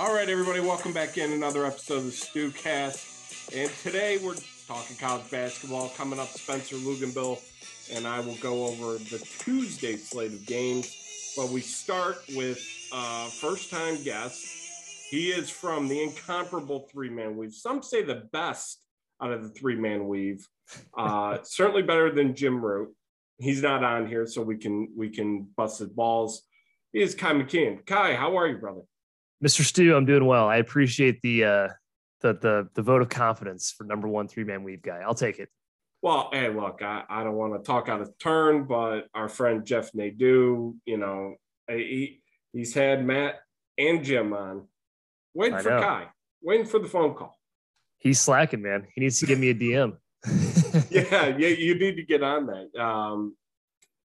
All right, everybody, welcome back in another episode of the Stewcast. And today we're talking college basketball. Coming up, Spencer Luganbill and I will go over the Tuesday slate of games. But we start with uh, first time guest. He is from the incomparable three man weave. Some say the best out of the three man weave. Uh, certainly better than Jim Root. He's not on here, so we can we can bust his balls. He is Ky McKeon. Ky, how are you, brother? Mr. Stu, I'm doing well. I appreciate the uh, the the the vote of confidence for number one three man weave guy. I'll take it. Well, hey, look, I, I don't want to talk out of turn, but our friend Jeff Nadeau, you know, he he's had Matt and Jim on. Waiting I for know. Ky, waiting for the phone call. He's slacking, man. He needs to give me a DM. yeah, yeah, you need to get on that. Um,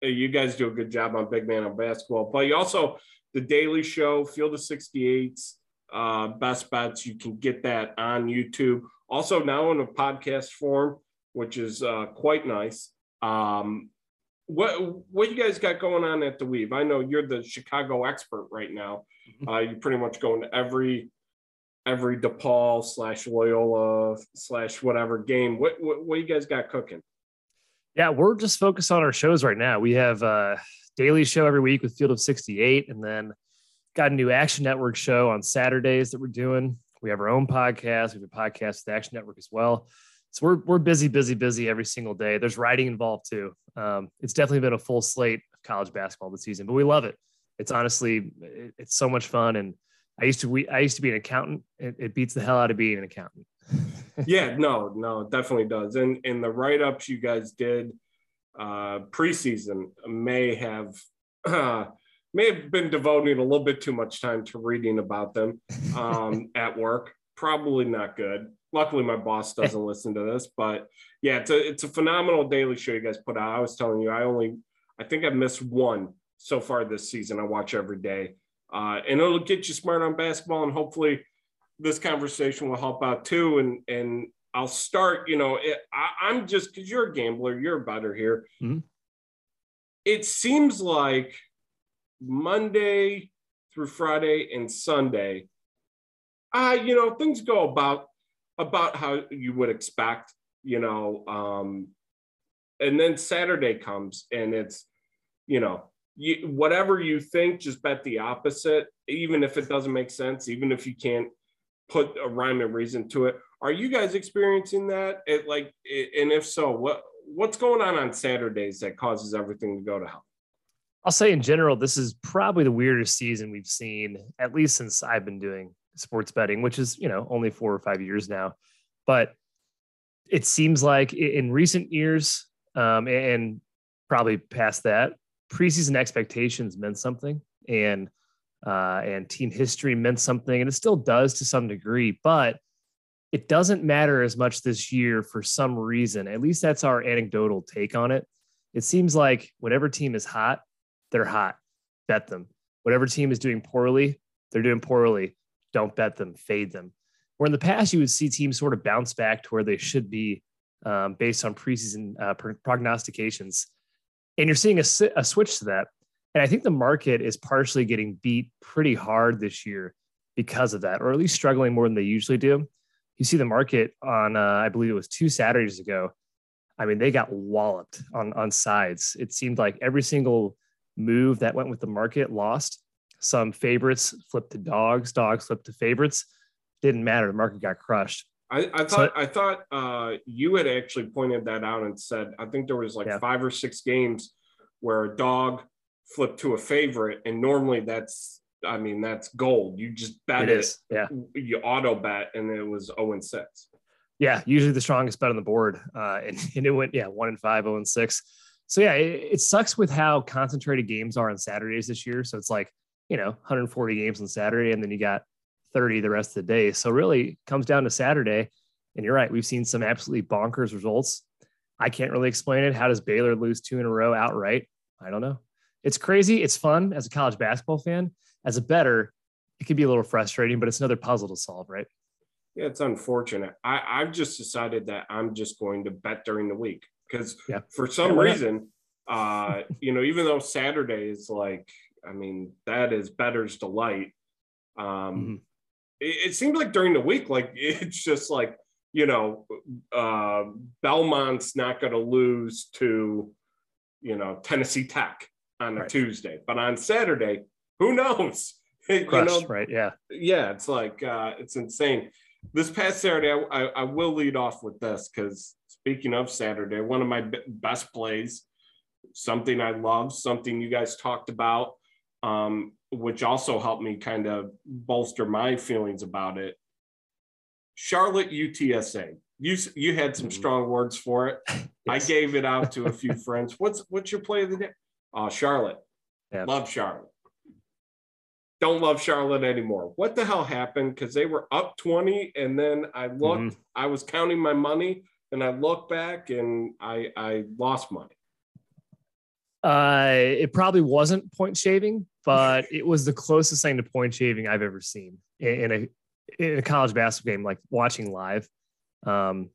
you guys do a good job on Big Man on Basketball, but you also the Daily Show, Field of 68s, uh, Best Bets. You can get that on YouTube. Also now in a podcast form, which is uh, quite nice. Um, what what you guys got going on at the Weave? I know you're the Chicago expert right now. Mm-hmm. Uh, you pretty much going to every every DePaul slash Loyola slash whatever game. What, what what you guys got cooking? Yeah, we're just focused on our shows right now. We have a daily show every week with Field of 68, and then got a new Action Network show on Saturdays that we're doing. We have our own podcast. We have a podcast with Action Network as well. So we're we're busy, busy, busy every single day. There's writing involved too. Um, it's definitely been a full slate of college basketball this season, but we love it. It's honestly it's so much fun, and I used to we I used to be an accountant. It, it beats the hell out of being an accountant. yeah, no, no, it definitely does. And and the write ups you guys did uh, preseason may have uh, may have been devoting a little bit too much time to reading about them um, at work. Probably not good. Luckily, my boss doesn't listen to this, but yeah, it's a it's a phenomenal daily show you guys put out. I was telling you, I only I think I've missed one so far this season. I watch every day, uh, and it'll get you smart on basketball, and hopefully, this conversation will help out too. And and I'll start, you know, it, I, am just because you're a gambler, you're a better here. Mm-hmm. It seems like Monday through Friday and Sunday, uh, you know, things go about about how you would expect, you know. Um, and then Saturday comes and it's, you know, you, whatever you think, just bet the opposite, even if it doesn't make sense, even if you can't put a rhyme and reason to it. Are you guys experiencing that? It like, and if so, what what's going on on Saturdays that causes everything to go to hell? I'll say in general, this is probably the weirdest season we've seen, at least since I've been doing sports betting, which is you know only four or five years now. But it seems like in recent years, um, and probably past that, preseason expectations meant something, and uh, and team history meant something, and it still does to some degree. But it doesn't matter as much this year for some reason. At least that's our anecdotal take on it. It seems like whatever team is hot, they're hot. Bet them. Whatever team is doing poorly, they're doing poorly. Don't bet them. Fade them. Where in the past you would see teams sort of bounce back to where they should be um, based on preseason uh, prognostications, and you're seeing a, a switch to that. And I think the market is partially getting beat pretty hard this year because of that, or at least struggling more than they usually do you see the market on, uh, I believe it was two Saturdays ago. I mean, they got walloped on on sides. It seemed like every single move that went with the market lost. Some favorites flipped to dogs, dogs flipped to favorites. Didn't matter. The market got crushed. I, I thought so, I thought uh, you had actually pointed that out and said I think there was like yeah. five or six games where a dog flipped to a favorite, and normally that's I mean, that's gold. You just bet it. Is. Yeah. You auto bet, and it was 0 and 6. Yeah. Usually the strongest bet on the board. Uh, and, and it went, yeah, 1 and 5, 0 and 6. So, yeah, it, it sucks with how concentrated games are on Saturdays this year. So it's like, you know, 140 games on Saturday, and then you got 30 the rest of the day. So really comes down to Saturday. And you're right. We've seen some absolutely bonkers results. I can't really explain it. How does Baylor lose two in a row outright? I don't know. It's crazy. It's fun as a college basketball fan as a better, it can be a little frustrating, but it's another puzzle to solve, right? Yeah, it's unfortunate. I, I've just decided that I'm just going to bet during the week because yeah. for some yeah, reason, uh, you know, even though Saturday is like, I mean, that is better's delight. Um, mm-hmm. it, it seemed like during the week, like it's just like you know, uh, Belmont's not going to lose to you know Tennessee Tech on a right. Tuesday, but on Saturday, who knows? Crushed, you know, right? Yeah, yeah. It's like uh, it's insane. This past Saturday, I, I, I will lead off with this because speaking of Saturday, one of my b- best plays, something I love, something you guys talked about, um, which also helped me kind of bolster my feelings about it. Charlotte UTSA. You you had some mm-hmm. strong words for it. yes. I gave it out to a few friends. What's what's your play of the day? Oh, Charlotte. Yeah. Love Charlotte. Don't love Charlotte anymore. What the hell happened? Because they were up 20, and then I looked, mm-hmm. I was counting my money, and I looked back and I I lost money. Uh, it probably wasn't point shaving, but it was the closest thing to point shaving I've ever seen in, in a in a college basketball game, like watching live. Um,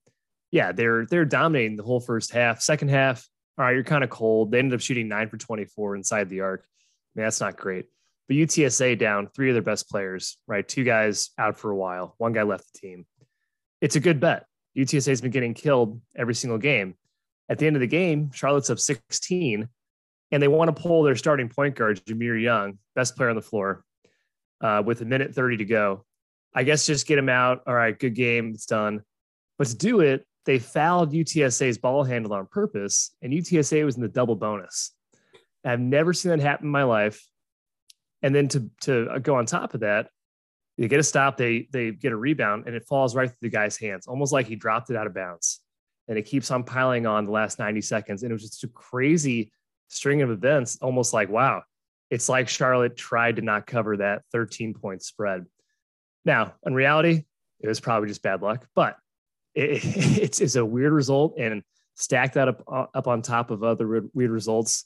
yeah, they're they're dominating the whole first half. Second half, all right, you're kind of cold. They ended up shooting nine for 24 inside the arc. I mean, that's not great. But UTSA down three of their best players, right? Two guys out for a while. One guy left the team. It's a good bet. UTSA has been getting killed every single game. At the end of the game, Charlotte's up 16, and they want to pull their starting point guard, Jahmir Young, best player on the floor, uh, with a minute 30 to go. I guess just get him out. All right, good game. It's done. But to do it, they fouled UTSA's ball handle on purpose, and UTSA was in the double bonus. I've never seen that happen in my life. And then to to go on top of that, they get a stop, they they get a rebound, and it falls right through the guy's hands, almost like he dropped it out of bounds. And it keeps on piling on the last 90 seconds. And it was just a crazy string of events, almost like, wow, it's like Charlotte tried to not cover that 13 point spread. Now, in reality, it was probably just bad luck, but it, it's, it's a weird result and stack that up uh, up on top of other weird results.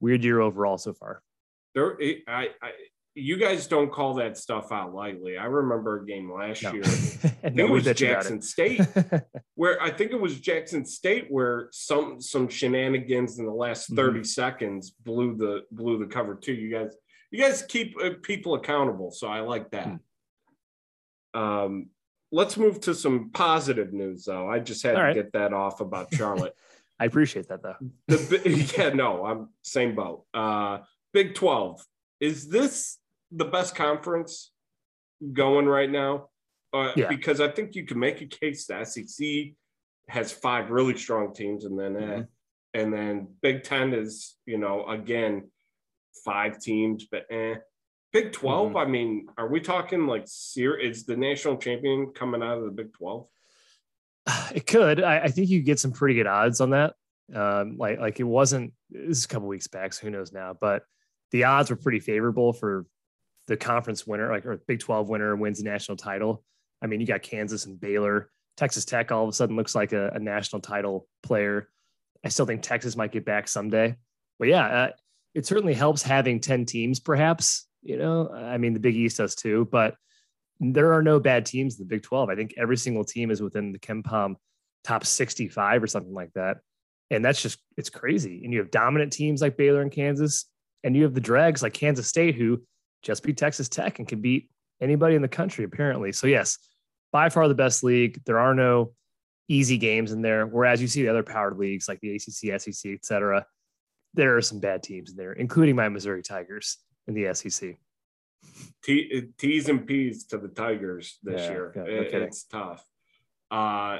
Weird year overall so far. There, I, I, you guys don't call that stuff out lightly. I remember a game last no. year. no, it was Jackson it. State, where I think it was Jackson State, where some some shenanigans in the last mm-hmm. 30 mm-hmm. seconds blew the blew the cover too. You guys, you guys keep uh, people accountable, so I like that. Mm. Um, let's move to some positive news, though. I just had All to right. get that off about Charlotte. I appreciate that, though. The, yeah, no, I'm same boat. Uh, Big 12. Is this the best conference going right now? Uh, yeah. Because I think you can make a case the SEC has five really strong teams, and then uh, mm-hmm. and then Big Ten is you know again five teams, but eh. Big 12, mm-hmm. I mean, are we talking like is the national champion coming out of the Big 12? It could. I, I think you get some pretty good odds on that. Um, like like it wasn't this is a couple weeks back, so who knows now, but the odds were pretty favorable for the conference winner, like or Big 12 winner wins the national title. I mean, you got Kansas and Baylor. Texas Tech all of a sudden looks like a, a national title player. I still think Texas might get back someday. But yeah, uh, it certainly helps having 10 teams, perhaps, you know, I mean, the Big East does too, but there are no bad teams in the Big 12. I think every single team is within the KenPom top 65 or something like that. And that's just, it's crazy. And you have dominant teams like Baylor and Kansas, and you have the dregs like Kansas State, who just beat Texas Tech and can beat anybody in the country, apparently. So, yes, by far the best league. There are no easy games in there. Whereas you see the other powered leagues like the ACC, SEC, et cetera, there are some bad teams in there, including my Missouri Tigers in the SEC. T- T's and P's to the Tigers this yeah, year. Okay, it, it's tough. Uh,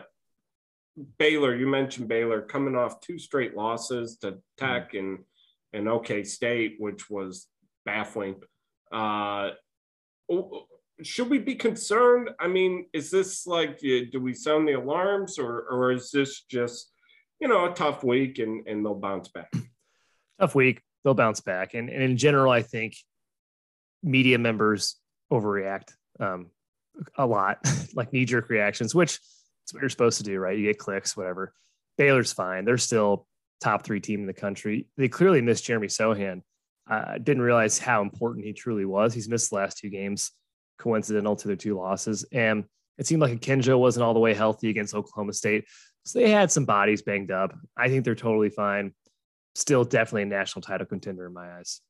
Baylor, you mentioned Baylor coming off two straight losses to Tech mm-hmm. and and OK State, which was baffling. Uh, should we be concerned? I mean, is this like do we sound the alarms, or or is this just you know a tough week and and they'll bounce back? Tough week they'll bounce back. And, and in general, I think media members overreact um, a lot, like knee jerk reactions, which is what you're supposed to do, right? You get clicks, whatever. Baylor's fine. They're still top three team in the country. They clearly missed Jeremy Sochan. I uh, didn't realize how important he truly was. He's missed the last two games, coincidental to their two losses. And it seemed like Akinjo wasn't all the way healthy against Oklahoma State. So they had some bodies banged up. I think they're totally fine still definitely a national title contender in my eyes.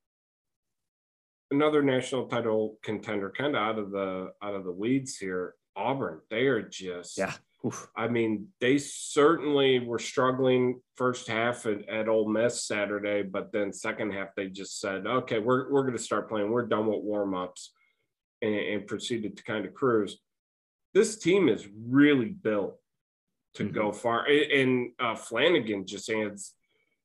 another national title contender, kind of out of the out of the weeds here. Auburn, they are just yeah. Oof. I mean, they certainly were struggling first half at, at Ole Miss Saturday, but then second half they just said, "Okay, we're we're going to start playing. We're done with warm ups," and, and, proceeded to kind of cruise. This team is really built to mm-hmm. go far, and uh, Flanigan just adds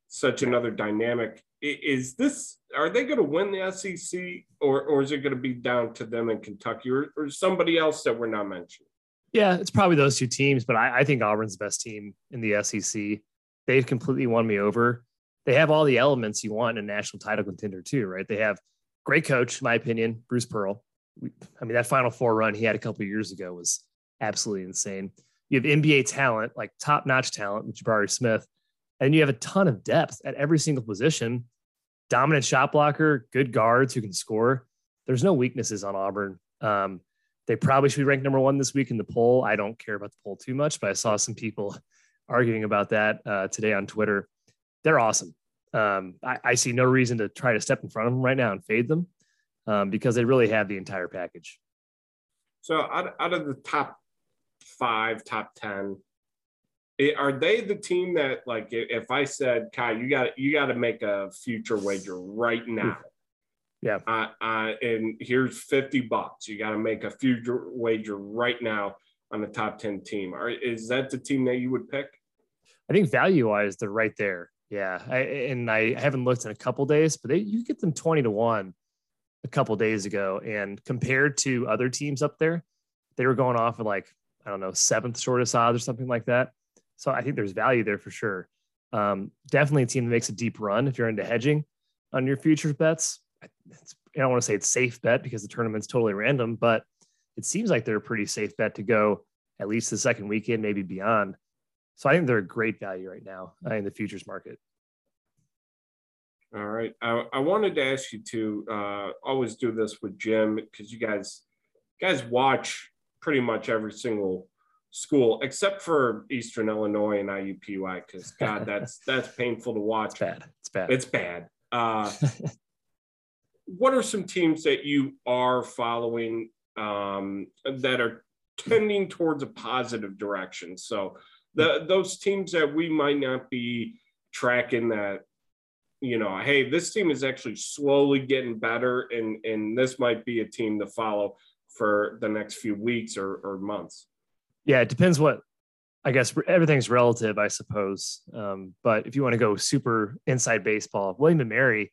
such another dynamic. Is this are they going to win the SEC, or or is it going to be down to them in Kentucky, or, or somebody else that we're not mentioning? Yeah, it's probably those two teams, but I, I think Auburn's the best team in the SEC. They've completely won me over. They have all the elements you want in a national title contender, too, right? They have great coach, my opinion, Bruce Pearl. I mean, that Final Four run he had a couple years ago was absolutely insane. You have NBA talent, like top notch talent, Jabari Smith, and you have a ton of depth at every single position. Dominant shot blocker, good guards who can score. There's no weaknesses on Auburn. Um, they probably should be ranked number one this week in the poll. I don't care about the poll too much, but I saw some people arguing about that uh, today on Twitter. They're awesome. Um, I, I, see no reason to try to step in front of them right now and fade them um, because they really have the entire package. So, out, out of the top five, top 10, are they the team that, like, if I said, Ky, you got you got to make a future wager right now, yeah. Uh, uh, and here's 50 bucks. You got to make a future wager right now on the top 10 team. Are, is that the team that you would pick? I think value wise, they're right there. Yeah. I, and I haven't looked in a couple days, but they, you get them 20 to one a couple days ago. And compared to other teams up there, they were going off of like, I don't know, seventh shortest odds or something like that. So I think there's value there for sure. Um, definitely a team that makes a deep run if you're into hedging on your futures bets. I don't want to say it's safe bet because the tournament's totally random, but it seems like they're a pretty safe bet to go at least the second weekend, maybe beyond. So I think they're a great value right now uh, in the futures market. All right. I, I wanted to ask you to uh, always do this with Jim because you guys you guys watch pretty much every single school except for Eastern Illinois and IUPUI because God, that's that's painful to watch. It's bad. It's bad. It's bad. Uh, what are some teams that you are following um, that are tending towards a positive direction? So the those teams that we might not be tracking that you know hey this team is actually slowly getting better and and this might be a team to follow for the next few weeks or, or months yeah it depends what i guess everything's relative i suppose um, but if you want to go super inside baseball william and mary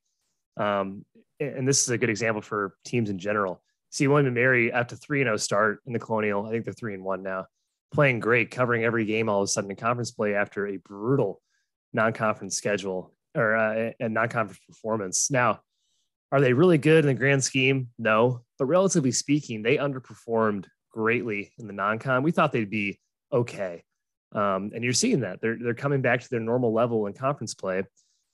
um, and this is a good example for teams in general. See William and Mary after three and zero oh start in the Colonial. I think they're three and one now, playing great, covering every game all of a sudden in conference play after a brutal non-conference schedule or uh, a non-conference performance. Now, are they really good in the grand scheme? No, but relatively speaking, they underperformed greatly in the non-con. We thought they'd be okay, um, and you're seeing that they're they're coming back to their normal level in conference play,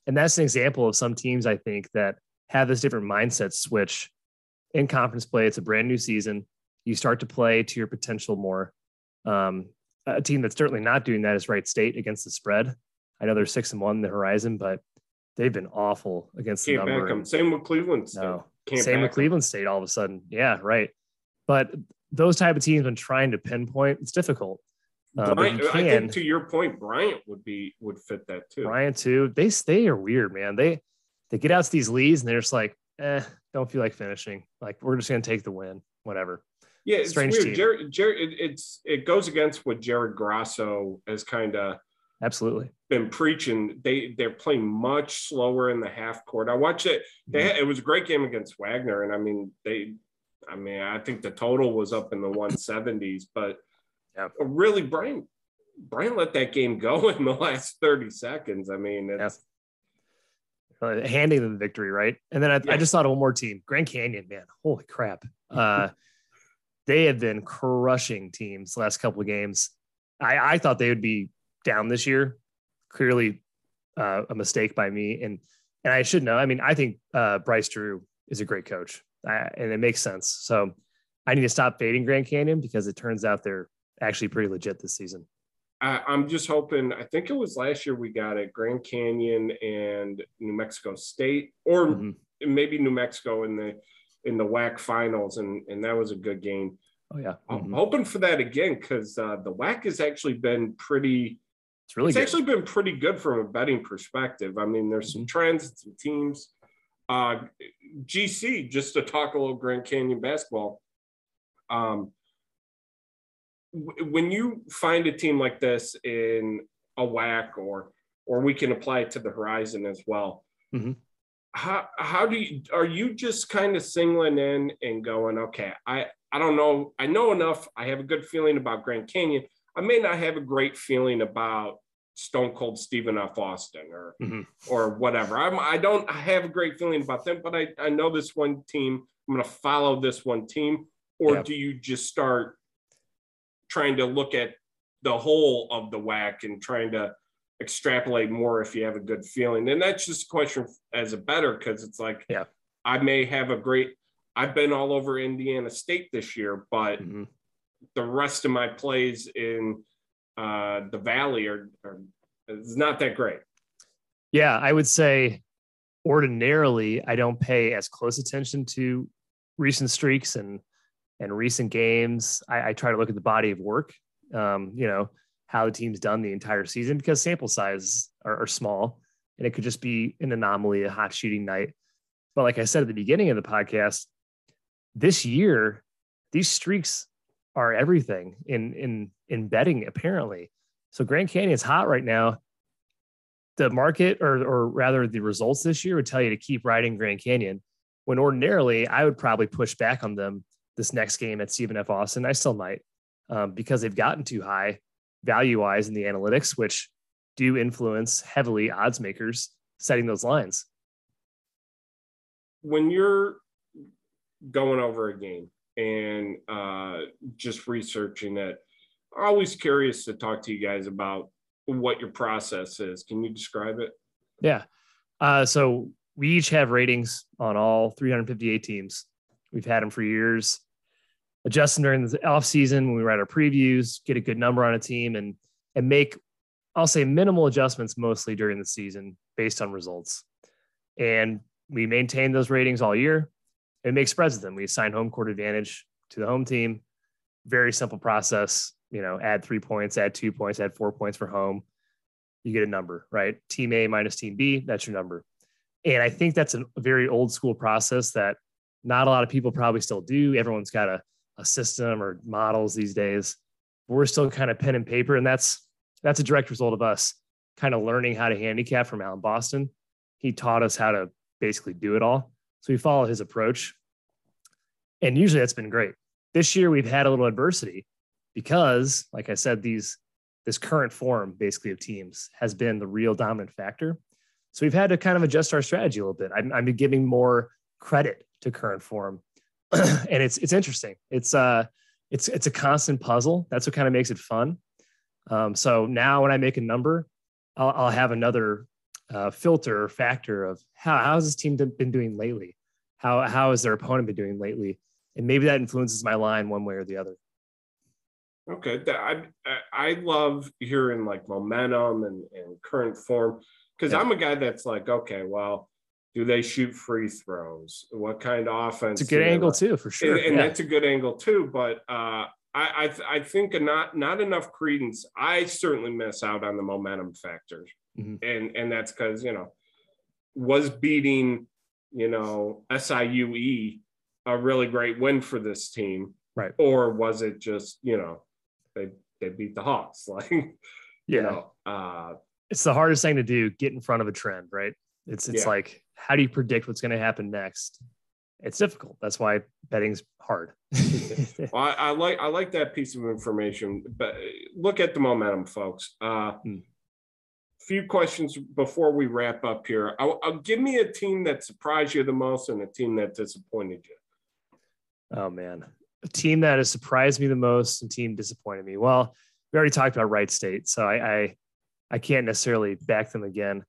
and that's an example of some teams I think that have this different mindset switch in conference play. It's a brand new season. You start to play to your potential more. Um, a team that's certainly not doing that is Wright State against the spread. I know they're six and one in the horizon, but they've been awful against Can't the number. Same with Cleveland State. No. Same with Cleveland State all of a sudden. Yeah, right. But those type of teams when trying to pinpoint, it's difficult. Uh, Bryant, I think to your point, Bryant would be would fit that too. Bryant too. They they are weird, man. They they get out to these leads and they're just like, eh, don't feel like finishing. Like we're just gonna take the win, whatever. Yeah, it's Strange weird. Jared, Jared, it, it's it goes against what Jared Grasso has kind of absolutely been preaching. They they're playing much slower in the half court. I watched it. They had, it was a great game against Wagner, and I mean they, I mean I think the total was up in the 170s, but yeah. really Bryant Bryant let that game go in the last 30 seconds. I mean, it's uh, handing them the victory, right? And then I, yeah. I, just thought of one more team, Grand Canyon, man, holy crap. Uh, they have been crushing teams the last couple of games. I, I thought they would be down this year. Clearly, uh, a mistake by me, and and I should know. I mean, I think uh, Bryce Drew is a great coach, and it makes sense. So I need to stop fading Grand Canyon because it turns out they're actually pretty legit this season. I, am just hoping. I think it was last year we got it Grand Canyon and New Mexico State, or mm-hmm. maybe New Mexico in the in the WAC finals, and and that was a good game. Oh yeah, I'm mm-hmm. hoping for that again because uh, the WAC has actually been pretty. It's really. It's good. actually been pretty good from a betting perspective. I mean, there's some mm-hmm. trends, some teams. Uh, GC, just to talk a little Grand Canyon basketball. Um, when you find a team like this in a WAC, or or we can apply it to the Horizon as well. Mm-hmm how how do you are you just kind of singling in and going okay i i don't know i know enough i have a good feeling about grand canyon i may not have a great feeling about stone cold stephen f austin or mm-hmm. or whatever i'm i don't I have a great feeling about them but i i know this one team i'm going to follow this one team or yeah. do you just start trying to look at the whole of the WAC and trying to extrapolate more if you have a good feeling. And that's just a question as a better because it's like, yeah, I may have a great. I've been all over Indiana State this year, but mm-hmm. the rest of my plays in uh, the Valley are, are is not that great. Yeah, I would say ordinarily I don't pay as close attention to recent streaks and and recent games. I, I try to look at the body of work. Um, you know, how the team's done the entire season because sample sizes are, are small and it could just be an anomaly, a hot shooting night. But like I said at the beginning of the podcast, this year, these streaks are everything in in in betting, apparently. So Grand Canyon's hot right now. The market, or or rather the results this year, would tell you to keep riding Grand Canyon. When ordinarily I would probably push back on them this next game at Stephen F. Austin. I still might um, because they've gotten too high value wise in the analytics, which do influence heavily odds makers setting those lines. When you're going over a game and uh, just researching it, I'm always curious to talk to you guys about what your process is. Can you describe it? Yeah. Uh, so we each have ratings on all 358 teams. We've had them for years adjust them during the off season when we write our previews, get a good number on a team, and and make I'll say minimal adjustments mostly during the season based on results. And we maintain those ratings all year and make spreads of them. We assign home court advantage to the home team. Very simple process. You know, add three points, add two points, add four points for home. You get a number, right? Team A minus team B, that's your number. And I think that's a very old school process that not a lot of people probably still do. Everyone's got a a system or models these days. We're still kind of pen and paper, and that's that's a direct result of us kind of learning how to handicap from Alan Boston. He taught us how to basically do it all. So we follow his approach. And usually that's been great. This year we've had a little adversity because, like I said, these this current form basically of teams has been the real dominant factor. So we've had to kind of adjust our strategy a little bit. I'm, I'm giving more credit to current form and it's it's interesting. It's uh it's it's a constant puzzle. That's what kind of makes it fun. Um, so now when I make a number, I'll, I'll have another uh, filter or factor of how how's this team been doing lately? How how has their opponent been doing lately? And maybe that influences my line one way or the other. Okay, I I love hearing like momentum and, and current form because yeah. I'm a guy that's like, okay, well, do they shoot free throws? What kind of offense? It's a good angle too, for sure. And, and yeah. that's a good angle too. But uh, I I, I think not not enough credence. I certainly miss out on the momentum factor, mm-hmm. and and that's because you know was beating you know SIUE a really great win for this team, right? Or was it just you know they they beat the Hawks like yeah. you know uh, it's the hardest thing to do get in front of a trend right it's it's yeah. like how do you predict what's going to happen next? It's difficult. That's why betting's hard. well, I, I, like I like that piece of information. But look at the momentum, folks. Uh, hmm. Few questions before we wrap up here. I'll, I'll, give me a team that surprised you the most and a team that disappointed you. Oh man, a team that has surprised me the most and team disappointed me. Well, we already talked about Wright State, so I, I I can't necessarily back them again.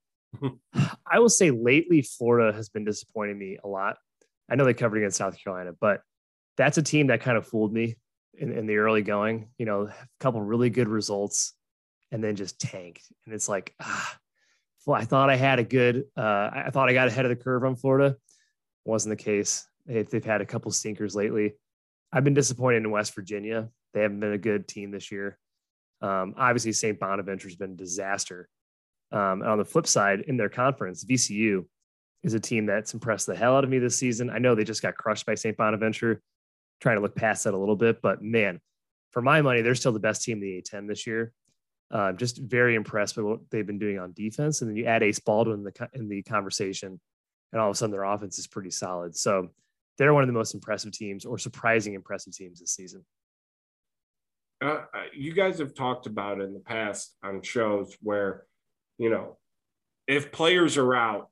I will say lately, Florida has been disappointing me a lot. I know they covered against South Carolina, but that's a team that kind of fooled me in, in the early going. You know, a couple really good results and then just tanked. And it's like, ah, I thought I had a good, uh, I thought I got ahead of the curve on Florida. Wasn't the case. They've had a couple stinkers lately. I've been disappointed in West Virginia. They haven't been a good team this year. Um, obviously, St. Bonaventure's been a disaster. Um, on the flip side, in their conference, VCU is a team that's impressed the hell out of me this season. I know they just got crushed by St. Bonaventure, trying to look past that a little bit, but man, for my money, they're still the best team in the A10 this year. Uh, just very impressed with what they've been doing on defense. And then you add Ace Baldwin in the, in the conversation, and all of a sudden their offense is pretty solid. So they're one of the most impressive teams or surprising impressive teams this season. Uh, uh you guys have talked about in the past on shows where, you know, if players are out,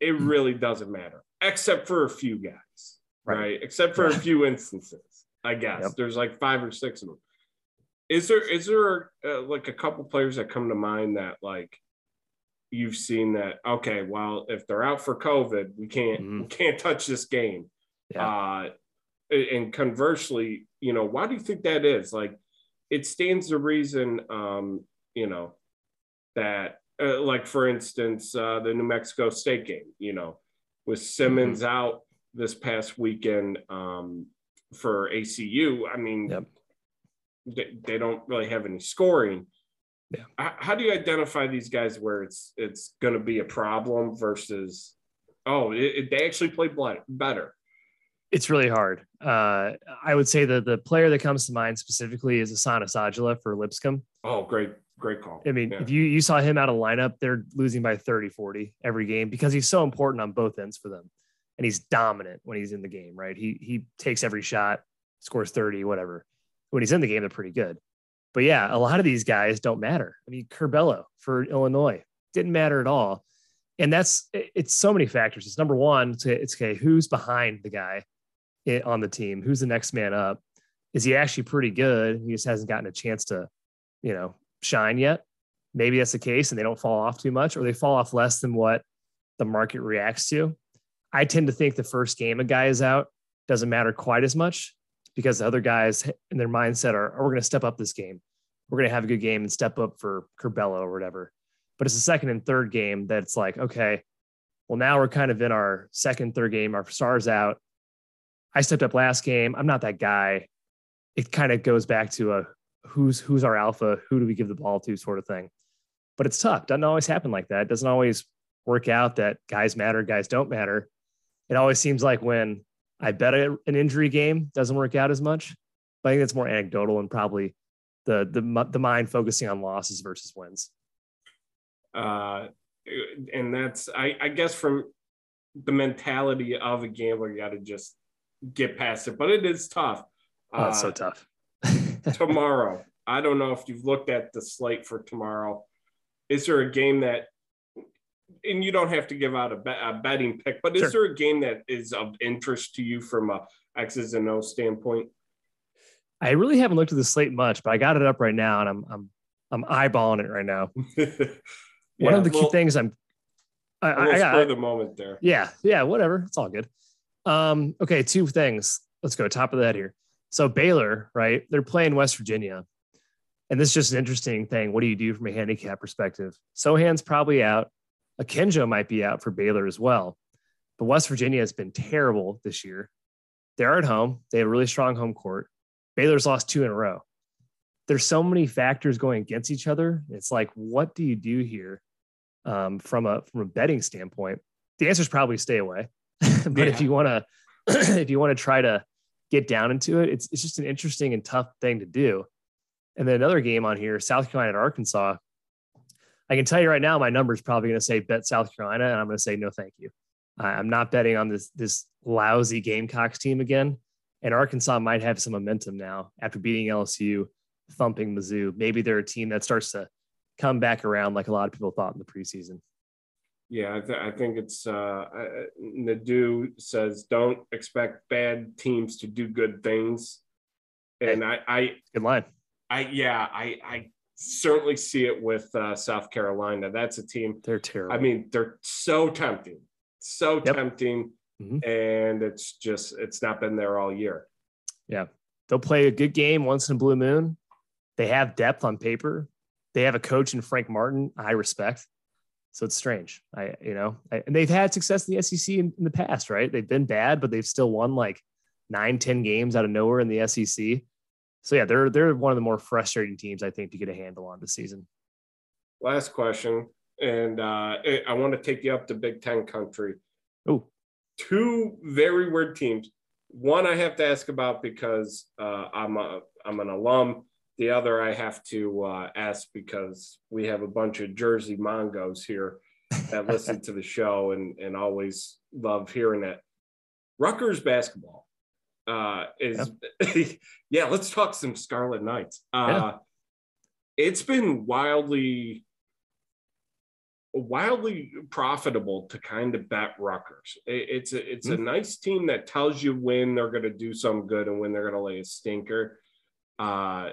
it mm-hmm. really doesn't matter, except for a few guys, right? right? Except for a few instances, I guess. Yep. There's like five or six of them. Is there is there uh, like a couple players that come to mind that like you've seen that okay, well if they're out for COVID, we can't mm-hmm. we can't touch this game. Yeah. Uh, and conversely, you know, why do you think that is? Like, it stands to reason, um, you know, that uh, like for instance, uh, the New Mexico State game, you know, with Simmons mm-hmm. out this past weekend um, for ACU. I mean, yep. they, they, don't really have any scoring. Yeah. How, how, do you identify these guys where it's it's going to be a problem versus oh it, it, they actually play better? It's really hard. Uh, I would say that the player that comes to mind specifically is Ahsan Asadullah for Lipscomb. Oh, great great call. I mean, yeah. if you you saw him out of lineup, they're losing by 30, 40 every game because he's so important on both ends for them. And he's dominant when he's in the game, right? He he takes every shot, scores 30, whatever. When he's in the game, they're pretty good. But yeah, a lot of these guys don't matter. I mean, Curbelo for Illinois didn't matter at all. And that's it's so many factors. It's number one, it's, it's okay, who's behind the guy on the team? Who's the next man up? Is he actually pretty good? He just hasn't gotten a chance to, you know, shine yet. Maybe that's the case and they don't fall off too much or they fall off less than what the market reacts to. I tend to think the first game a guy is out doesn't matter quite as much because the other guys in their mindset are, oh, we're going to step up this game. We're going to have a good game and step up for Curbelo or whatever. But it's the second and third game that's like, okay, well, now we're kind of in our second, third game. Our stars out. I stepped up last game. I'm not that guy. It kind of goes back to a who's who's our alpha, who do we give the ball to, sort of thing. But it's tough. Doesn't always happen like that. It doesn't always work out that guys matter, guys don't matter. It always seems like when I bet an injury game doesn't work out as much. But I think that's more anecdotal and probably the the the mind focusing on losses versus wins. Uh, and that's I, I guess from the mentality of a gambler, you got to just get past it. But it is tough. Oh, it's uh, so tough tomorrow. I don't know if you've looked at the slate for tomorrow. Is there a game that, and you don't have to give out a, bet, a betting pick, but sure. is there a game that is of interest to you from a X's and O standpoint? I really haven't looked at the slate much, but I got it up right now, and I'm I'm I'm eyeballing it right now. yeah, One of the well, key things I'm I, I got the moment there. Yeah, yeah, whatever. It's all good. Um, okay, two things. Let's go top of that here. So Baylor, right? They're playing West Virginia. And this is just an interesting thing. What do you do from a handicap perspective? Sochan's probably out. Akinjo might be out for Baylor as well. But West Virginia has been terrible this year. They're at home. They have a really strong home court. Baylor's lost two in a row. There's so many factors going against each other. It's like, what do you do here um, from a from a betting standpoint? The answer is probably stay away. but yeah. if you want to, if you want to try to get down into it, it's, it's just an interesting and tough thing to do. And then another game on here, South Carolina and Arkansas. I can tell you right now, my number is probably going to say bet South Carolina, and I'm going to say no, thank you. I'm not betting on this this lousy Gamecocks team again. And Arkansas might have some momentum now after beating LSU, thumping Mizzou. Maybe they're a team that starts to come back around like a lot of people thought in the preseason. Yeah, I, th- I think it's uh, Nadeau says don't expect bad teams to do good things, and hey, I, I good line. I yeah, I I certainly see it with uh, South Carolina. That's a team. They're terrible. I mean, they're so tempting, so yep. tempting, mm-hmm. and it's just it's not been there all year. Yeah, they'll play a good game once in a blue moon. They have depth on paper. They have a coach in Frank Martin I respect. So it's strange. I, you know, I, and they've had success in the SEC in, in, the past, right? They've been bad, but they've still won like nine, 10 games out of nowhere in the SEC. So yeah, they're they're one of the more frustrating teams I think to get a handle on this season. Last question, and uh, I want to take you up to Big Ten country. Oh, two very weird teams. One I have to ask about because uh, I'm a I'm an alum. The other I have to uh, ask because we have a bunch of Jersey Mongos here that listen to the show and and always love hearing it. Rutgers basketball uh, is yeah. yeah. Let's talk some Scarlet Knights. Uh, yeah. It's been wildly wildly profitable to kind of bet Rutgers. It's a it's mm-hmm. a nice team that tells you when they're going to do some good and when they're going to lay a stinker. Uh,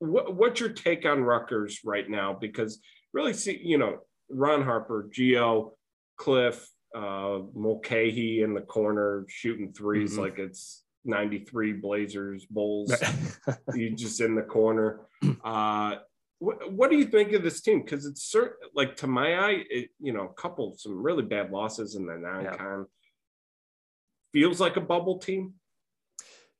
what, what's your take on Rutgers right now? Because really, see, you know, Ron Harper, Geo, Cliff, uh, Mulcahy in the corner shooting 3s mm-hmm. like it's 93 Blazers, Bulls. you just in the corner. Uh, what, what do you think of this team? Because it's certain, like to my eye, it, you know, a couple some really bad losses in the non-con. Yeah. Feels like a bubble team.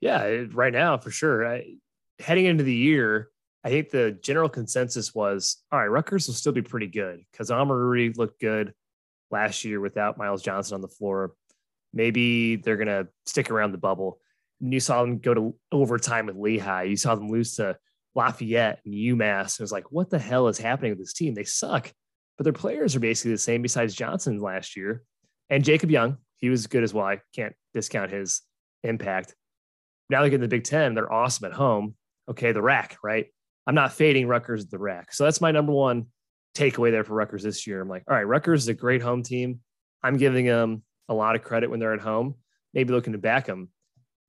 Yeah, right now for sure. I, heading into the year, I think the general consensus was, all right, Rutgers will still be pretty good because Omoruyi looked good last year without Myles Johnson on the floor. Maybe they're gonna stick around the bubble. And you saw them go to overtime with Lehigh. You saw them lose to Lafayette and UMass. It was like, what the hell is happening with this team? They suck, but their players are basically the same besides Johnson last year. And Jacob Young, he was good as well. I can't discount his impact. Now they get in the Big Ten. They're awesome at home. Okay, the RAC, right? I'm not fading Rutgers at the RAC. So that's my number one takeaway there for Rutgers this year. I'm like, all right, Rutgers is a great home team. I'm giving them a lot of credit when they're at home, maybe looking to back them.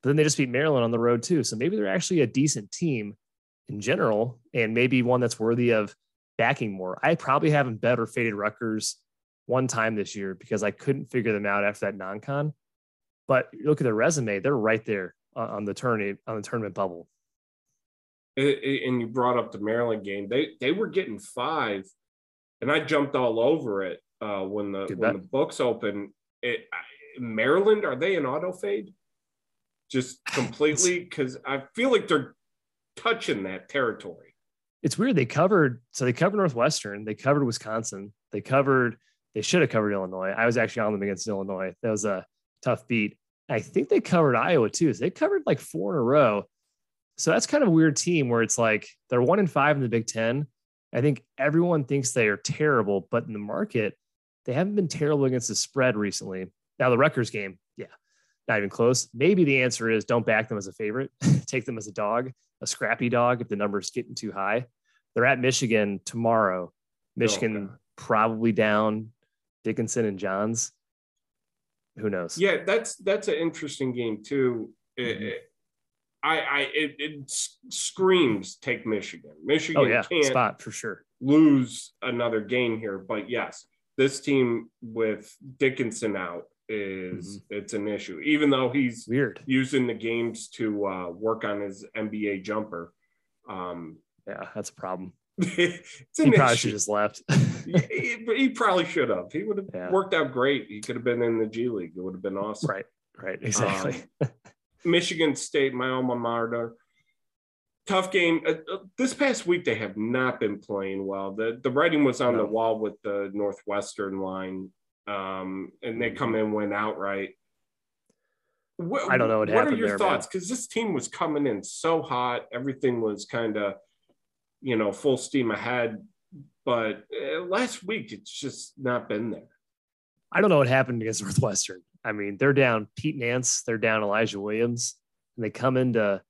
But then they just beat Maryland on the road too. So maybe they're actually a decent team in general, and maybe one that's worthy of backing more. I probably haven't better faded Rutgers one time this year because I couldn't figure them out after that non-con. But look at their resume; they're right there on the tournament on the tournament bubble. And you brought up the Maryland game; they they were getting five, and I jumped all over it uh, when the when the books open. It Maryland are they an auto fade? Just completely because I feel like they're touching that territory. It's weird. They covered, so they covered Northwestern, they covered Wisconsin, they covered, they should have covered Illinois. I was actually on them against Illinois. That was a tough beat. I think they covered Iowa too. So they covered like four in a row. So that's kind of a weird team where it's like they're one in five in the Big Ten. I think everyone thinks they are terrible, but in the market, they haven't been terrible against the spread recently. Now the Rutgers game, yeah, not even close. Maybe the answer is don't back them as a favorite, take them as a dog, a scrappy dog if the number's getting too high. They're at Michigan tomorrow. Michigan oh, probably down Dickinson and Johns. Who knows? Yeah, that's that's an interesting game too. Mm-hmm. It, I, I it, it, screams take Michigan. Michigan oh, yeah. can't spot for sure lose another game here, but yes, this team with Dickinson out is mm-hmm. it's an issue. Even though he's weird using the games to uh, work on his NBA jumper. Um, yeah, that's a problem. he probably should just left. he, he, probably should have. He would have yeah. worked out great. He could have been in the G League. It would have been awesome. Right. Right. Exactly. Um, Michigan State, my alma mater. Tough game. Uh, uh, this past week, they have not been playing well. The the writing was on no. the wall with the Northwestern line um, and they come in win outright. What, I don't know what, what happened. What are your there, thoughts? Because this team was coming in so hot, everything was kind of, you know, full steam ahead. But uh, last week, it's just not been there. I don't know what happened against Northwestern. I mean, they're down Pete Nance, they're down Elijah Williams, and they come into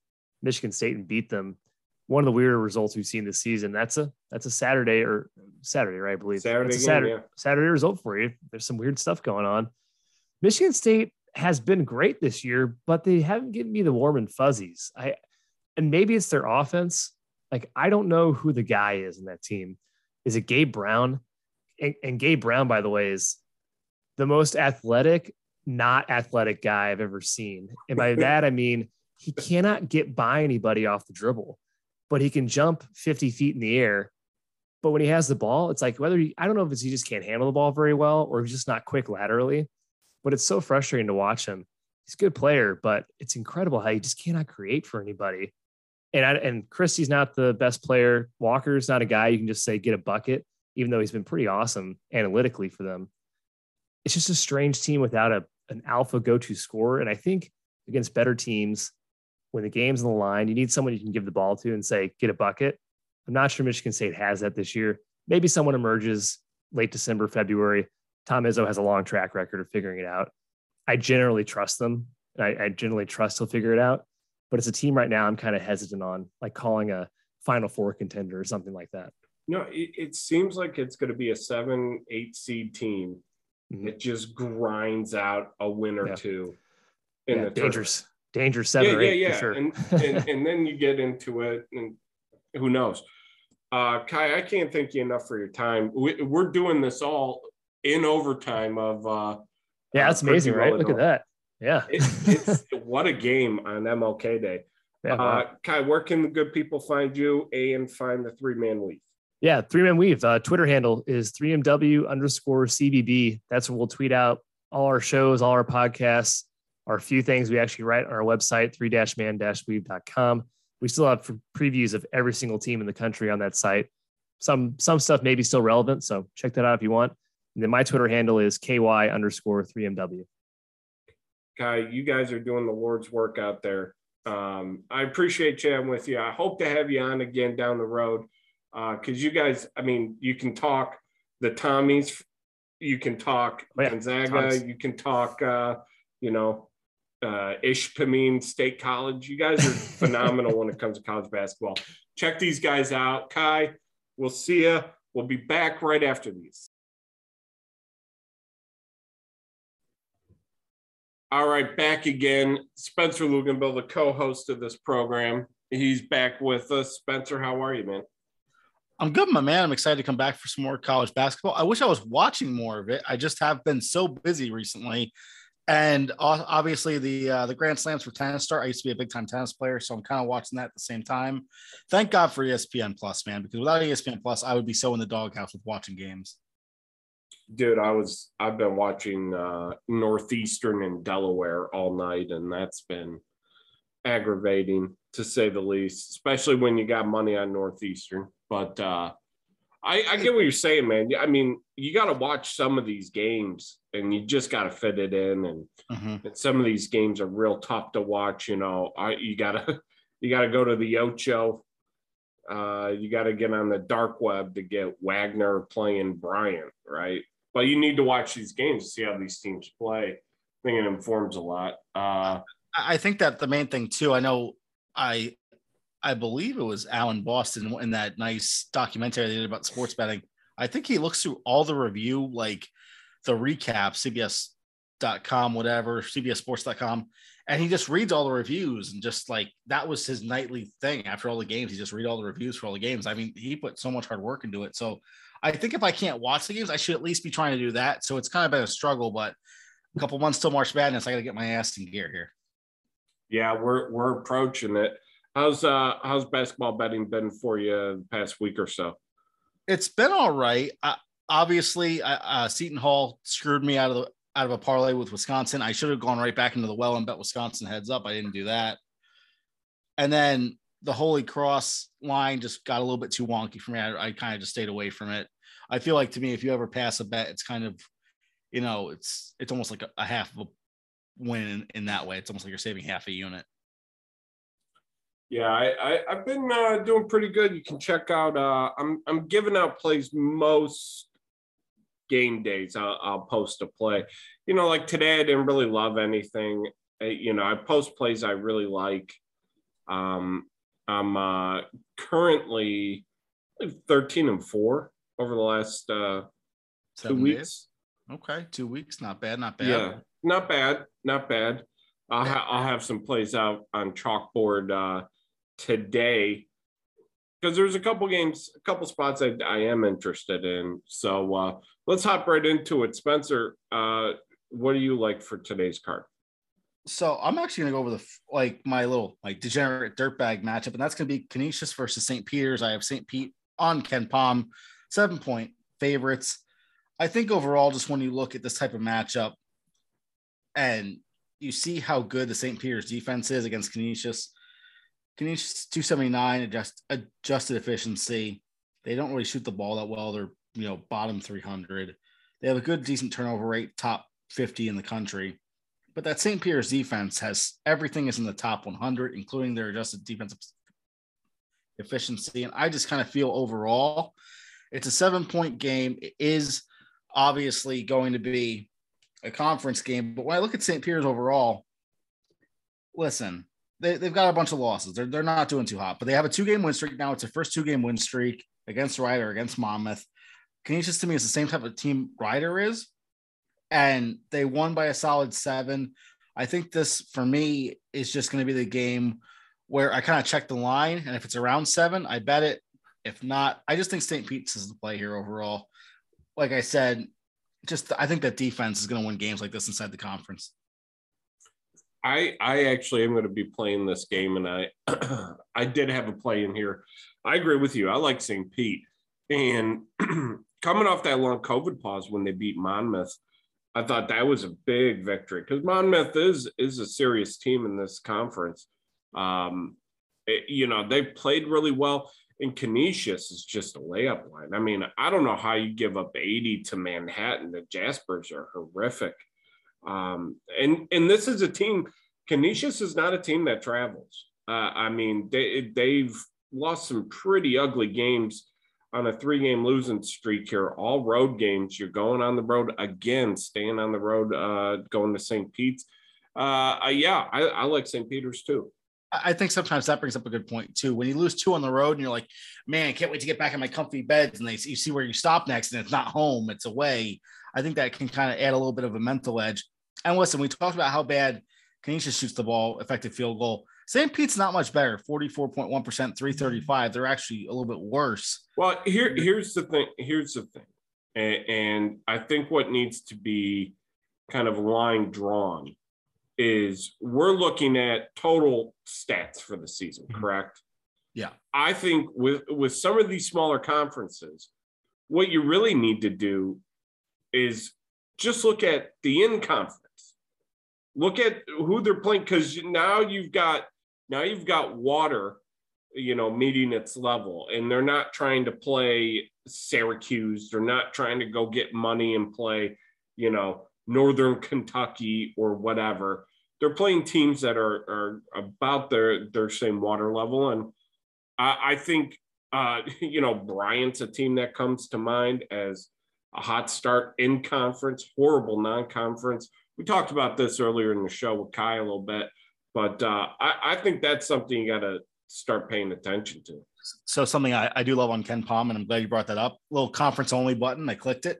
Michigan State and beat them one of the weirder results we've seen this season. That's a that's a Saturday or Saturday, right? I believe Saturday, game, Saturday, yeah. Saturday result for you. There's some weird stuff going on. Michigan State has been great this year, but they haven't given me the warm and fuzzies. I and maybe it's their offense. Like I don't know who the guy is in that team. Is it Gabe Brown? And, and Gabe Brown, by the way, is the most athletic, not athletic guy I've ever seen. And by that I mean he cannot get by anybody off the dribble but he can jump 50 feet in the air But when he has the ball, it's like whether he, I don't know if it's he just can't handle the ball very well or he's just not quick laterally. But it's so frustrating to watch him. He's a good player, but it's incredible how he just cannot create for anybody. And I, and Christie's not the best player. Walker's not a guy you can just say get a bucket, even though he's been pretty awesome analytically for them. It's just a strange team without a an alpha go to scorer. And I think against better teams, when the game's on the line, you need someone you can give the ball to and say, get a bucket. I'm not sure Michigan State has that this year. Maybe someone emerges late December, February. Tom Izzo has a long track record of figuring it out. I generally trust them. I, I generally trust he'll figure it out. But it's a team right now I'm kind of hesitant on, like calling a Final Four contender or something like that. No, it, it seems like it's going to be a seven, eight seed team. Mm-hmm. It just grinds out a win or yeah. two in yeah, the dangerous, dangerous seven yeah, yeah, yeah. Sure. And, and, and then you get into it, and who knows? Uh, Ky, I can't thank you enough for your time. We, are doing this all in overtime of. Uh, yeah, that's uh, amazing, right? Look at that. Yeah, it, it's what a game on MLK Day. Yeah, uh, Ky, where can the good people find you and find the three man weave? Yeah, three man weave. Uh, Twitter handle is 3MW underscore CBB. That's when we'll tweet out all our shows, all our podcasts, our few things we actually write on our website, 3-man-weave.com. We still have previews of every single team in the country on that site. Some some stuff may be still relevant, so check that out if you want. And then my Twitter handle is ky underscore 3mw. Ky, you guys are doing the Lord's work out there. Um, I appreciate chatting with you. I hope to have you on again down the road because uh, you guys, I mean, you can talk the Tommies, you can talk oh, yeah. Gonzaga, you can talk, uh, you know, uh, Ishpeming State College. You guys are phenomenal when it comes to college basketball. Check these guys out. Ky, we'll see you. We'll be back right after these. All right, back again. Spencer Luganbill, the co-host of this program. He's back with us. Spencer, how are you, man? I'm good, my man. I'm excited to come back for some more college basketball. I wish I was watching more of it. I just have been so busy recently and obviously the uh, the Grand Slams for tennis start. I used to be a big time tennis player, so I'm kind of watching that at the same time. Thank God for ESPN Plus, man, because without ESPN Plus, I would be so in the doghouse with watching games. Dude, I was I've been watching uh, Northeastern and Delaware all night, and that's been aggravating to say the least, especially when you got money on Northeastern. But uh, I, I get what you're saying, man. I mean, you got to watch some of these games and you just got to fit it in. And, mm-hmm. and, some of these games are real tough to watch. You know, I, you got to, you got to go to the Ocho. Uh, you got to get on the dark web to get Wagner playing Bryant, right? But you need to watch these games to see how these teams play. I think it informs a lot. Uh, I think that the main thing too. I know I I believe it was Alan Boston in that nice documentary they did about sports betting. I think he looks through all the review, like the recap, CBS.com, whatever, CBSSports.com, and he just reads all the reviews and just like that was his nightly thing after all the games. He just read all the reviews for all the games. I mean, he put so much hard work into it. So I think if I can't watch the games, I should at least be trying to do that. So it's kind of been a struggle, but a couple months till March Madness, I got to get my ass in gear here. Yeah, we're we're approaching it. How's uh how's basketball betting been for you the past week or so? It's been all right. I, obviously, uh, Seton Hall screwed me out of the out of a parlay with Wisconsin. I should have gone right back into the well and bet Wisconsin heads up. I didn't do that. And then the Holy Cross line just got a little bit too wonky for me. I, I kind of just stayed away from it. I feel like to me, if you ever pass a bet, it's kind of, you know, it's it's almost like a, a half of a win in, that way. It's almost like you're saving half a unit. Yeah, I, I have been uh, doing pretty good. You can check out. Uh, I'm I'm giving out plays most game days. I'll, I'll post a play. You know, like today I didn't really love anything. I, you know, I post plays I really like. Um, I'm uh, currently 13 and four over the last uh, two weeks. Days. Okay, two weeks, not bad, not bad. Yeah, not bad, not bad. I'll, ha- I'll have some plays out on chalkboard uh, today because there's a couple games, a couple spots I, I am interested in. So uh, let's hop right into it. Spencer, uh, what do you like for today's card? So I'm actually gonna go over the like my little like degenerate dirtbag matchup, and that's gonna be Canisius versus St. Peter's. I have St. Pete on KenPom. seven point favorites. I think overall, just when you look at this type of matchup and you see how good the St. Peter's defense is against Canisius, Canisius 279 adjust, adjusted efficiency. They don't really shoot the ball that well. They're, you know, bottom 300. They have a good, decent turnover rate, top 50 in the country. But that St. Peter's defense has everything is in the top 100, including their adjusted defensive efficiency. And I just kind of feel overall, it's a seven point game. It is obviously going to be a conference game. But when I look at St. Peter's overall, listen, they, they've got a bunch of losses. They're, they're not doing too hot, but they have a two game win streak now. It's a first two game win streak against Rider, against Monmouth. Canisius to me is the same type of team Rider is. And they won by a solid seven. I think this for me is just going to be the game where I kind of check the line. And if it's around seven, I bet it. If not, I just think St. Pete's is the play here overall. Like I said, just I think that defense is going to win games like this inside the conference. I I actually am going to be playing this game, and I I did have a play in here. I agree with you. I like St. Pete, and coming off that long COVID pause when they beat Monmouth, I thought that was a big victory because Monmouth is is a serious team in this conference. Um, it, you know they played really well, and Canisius is just a layup line. I mean, I don't know how you give up 80 to Manhattan. The Jaspers are horrific. Um, and and this is a team. Canisius is not a team that travels. Uh, I mean, they they've lost some pretty ugly games on a three game losing streak here. All road games. You're going on the road again, staying on the road, uh, going to St. Pete's. Uh, yeah, I, I like St. Peter's too. I think sometimes that brings up a good point too. When you lose two on the road and you're like, man, I can't wait to get back in my comfy beds, and they you see where you stop next, and it's not home, it's away. I think that can kind of add a little bit of a mental edge. And listen, we talked about how bad Canisius shoots the ball, effective field goal. St. Pete's not much better, 44.1%, 335. They're actually a little bit worse. Well, here, here's the thing. Here's the thing. And, and I think what needs to be kind of line drawn is we're looking at total stats for the season, mm-hmm. correct? Yeah. I think with with some of these smaller conferences, what you really need to do is just look at the in conference. Look at who they're playing because now you've got now you've got water, you know, meeting its level, and they're not trying to play Syracuse. They're not trying to go get money and play, you know, Northern Kentucky or whatever. They're playing teams that are are about their their same water level, and I, I think uh, you know Bryant's a team that comes to mind as a hot start in conference, horrible non-conference. We talked about this earlier in the show with Ky a little bit, but uh, I, I think that's something you got to start paying attention to. So something I, I do love on KenPom, and I'm glad you brought that up. Little conference only button. I clicked it.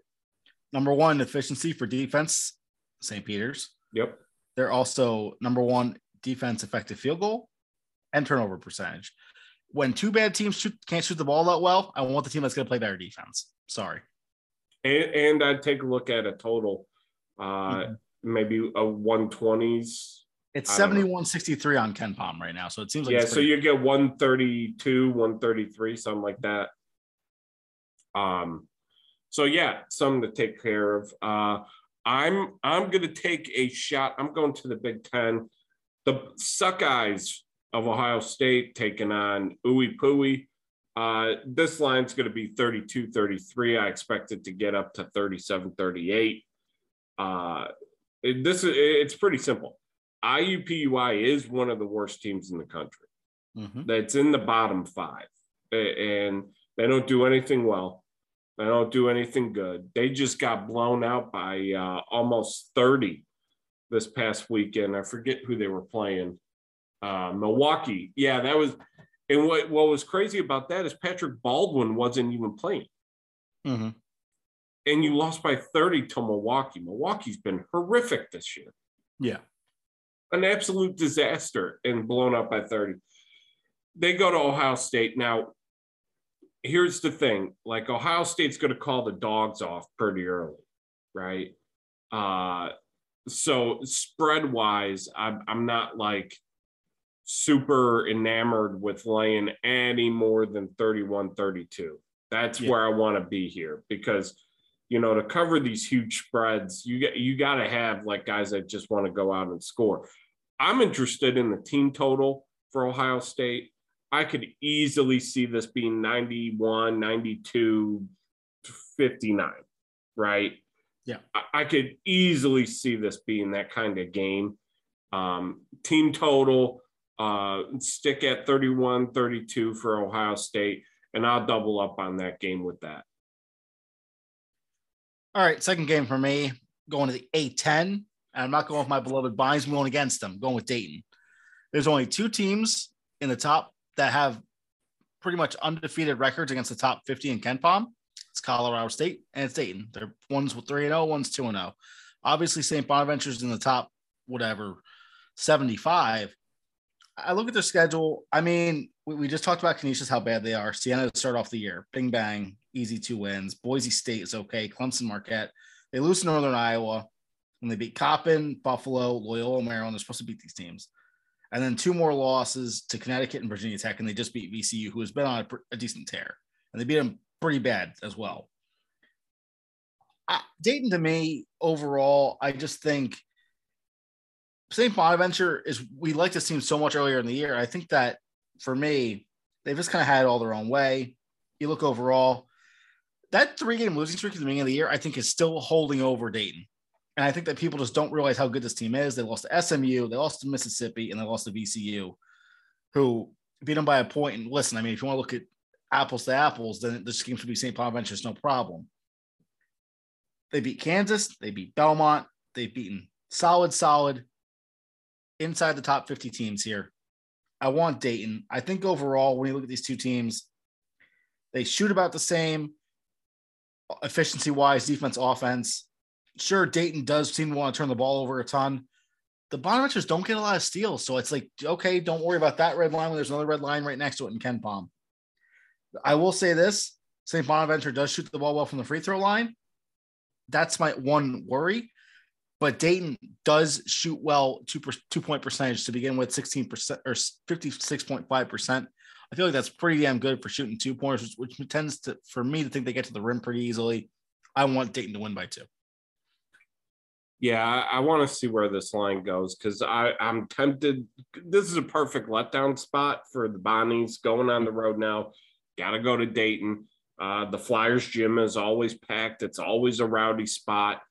Number one, efficiency for defense, St. Peter's. Yep. They're also number one defense effective field goal and turnover percentage. When two bad teams shoot, can't shoot the ball that well, I want the team that's going to play better defense. Sorry. And, and I'd take a look at a total, uh, mm-hmm. maybe a 120s. It's 7163 on KenPom right now. So it seems like yeah. So you get 132, 133, something like that. Um, so yeah, something to take care of. Uh, I'm I'm going to take a shot. I'm going to the Big Ten. The Suckeyes of Ohio State taking on Ooey Pooey. Uh, this line's going to be 32 33. I expect it to get up to 37 38. Uh, it, this is it's pretty simple. IUPUI is one of the worst teams in the country. Mm-hmm. That's in the bottom five, and they don't do anything well. They don't do anything good. They just got blown out by uh, almost 30 this past weekend. I forget who they were playing. Uh, Milwaukee. Yeah, that was and what, what was crazy about that is Patrick Baldwin wasn't even playing. Mm-hmm. And you lost by 30 to Milwaukee. Milwaukee's been horrific this year. Yeah. An absolute disaster and blown up by 30. They go to Ohio State. Now, here's the thing like, Ohio State's going to call the dogs off pretty early, right? Uh, so, spread wise, I'm, I'm not like, super enamored with laying any more than 31 32 That's Yeah. where I want to be here because you know to cover these huge spreads, you get you got to have like guys that just want to go out and score. I'm interested in the team total for Ohio State. I could easily see this being 91, 92, 59, right? Yeah. I, I could easily see this being that kind of game. Um, team total, uh, stick at 31, 32 for Ohio State, and I'll double up on that game with that. All right, second game for me, going to the A10. And I'm not going with my beloved Binds, I'm going against them, going with Dayton. There's only two teams in the top that have pretty much undefeated records against the top 50 in KenPom. It's Colorado State and it's Dayton. They're one's with 3 0, one's 2 0. Obviously, St. Bonaventure's in the top, whatever, 75. I look at their schedule. I mean, we, we just talked about Canisius, how bad they are. Siena to start off the year. Bing bang, easy two wins. Boise State is okay. Clemson Marquette. They lose to Northern Iowa. And they beat Coppin, Buffalo, Loyola, Maryland. They're supposed to beat these teams. And then two more losses to Connecticut and Virginia Tech. And they just beat VCU, who has been on a, a decent tear. And they beat them pretty bad as well. Dayton, to me, overall, I just think St. Bonaventure is, we like this team so much earlier in the year. I think that for me, they've just kind of had it all their own way. You look overall, that three game losing streak at the beginning of the year, I think is still holding over Dayton. And I think that people just don't realize how good this team is. They lost to SMU, they lost to Mississippi, and they lost to VCU, who beat them by a point. And listen, I mean, if you want to look at apples to apples, then this game should be St. Bonaventure's no problem. They beat Kansas, they beat Belmont, they've beaten solid, solid inside the top 50 teams here. I want Dayton. I think overall, when you look at these two teams, they shoot about the same efficiency wise, defense, offense. Sure, Dayton does seem to want to turn the ball over a ton. The Bonaventures don't get a lot of steals. So it's like, okay, don't worry about that red line when there's another red line right next to it in KenPom. I will say this St. Bonaventure does shoot the ball well from the free throw line. That's my one worry. But Dayton does shoot well, two, per, two point percentage to begin with, 16% or 56.5%. I feel like that's pretty damn good for shooting two pointers, which, which tends to, for me, to think they get to the rim pretty easily. I want Dayton to win by two. Yeah, I, I want to see where this line goes because I'm tempted. This is a perfect letdown spot for the Bonnies going on the road now. Got to go to Dayton. Uh, the Flyers gym is always packed. It's always a rowdy spot.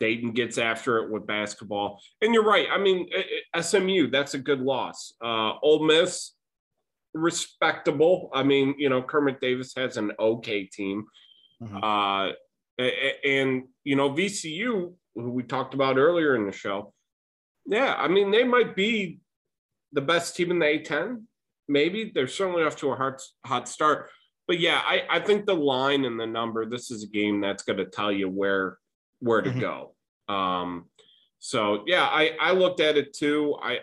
Dayton gets after it with basketball. And you're right. I mean, SMU, that's a good loss. Uh, Ole Miss, respectable. I mean, you know, Kermit Davis has an okay team. Mm-hmm. Uh, and, you know, VCU, who we talked about earlier in the show, yeah, I mean, they might be the best team in the A10. Maybe they're certainly off to a hot, hot start. But yeah, I, I think the line and the number, this is a game that's going to tell you where where to mm-hmm. go. Um, so yeah, I, I looked at it too. I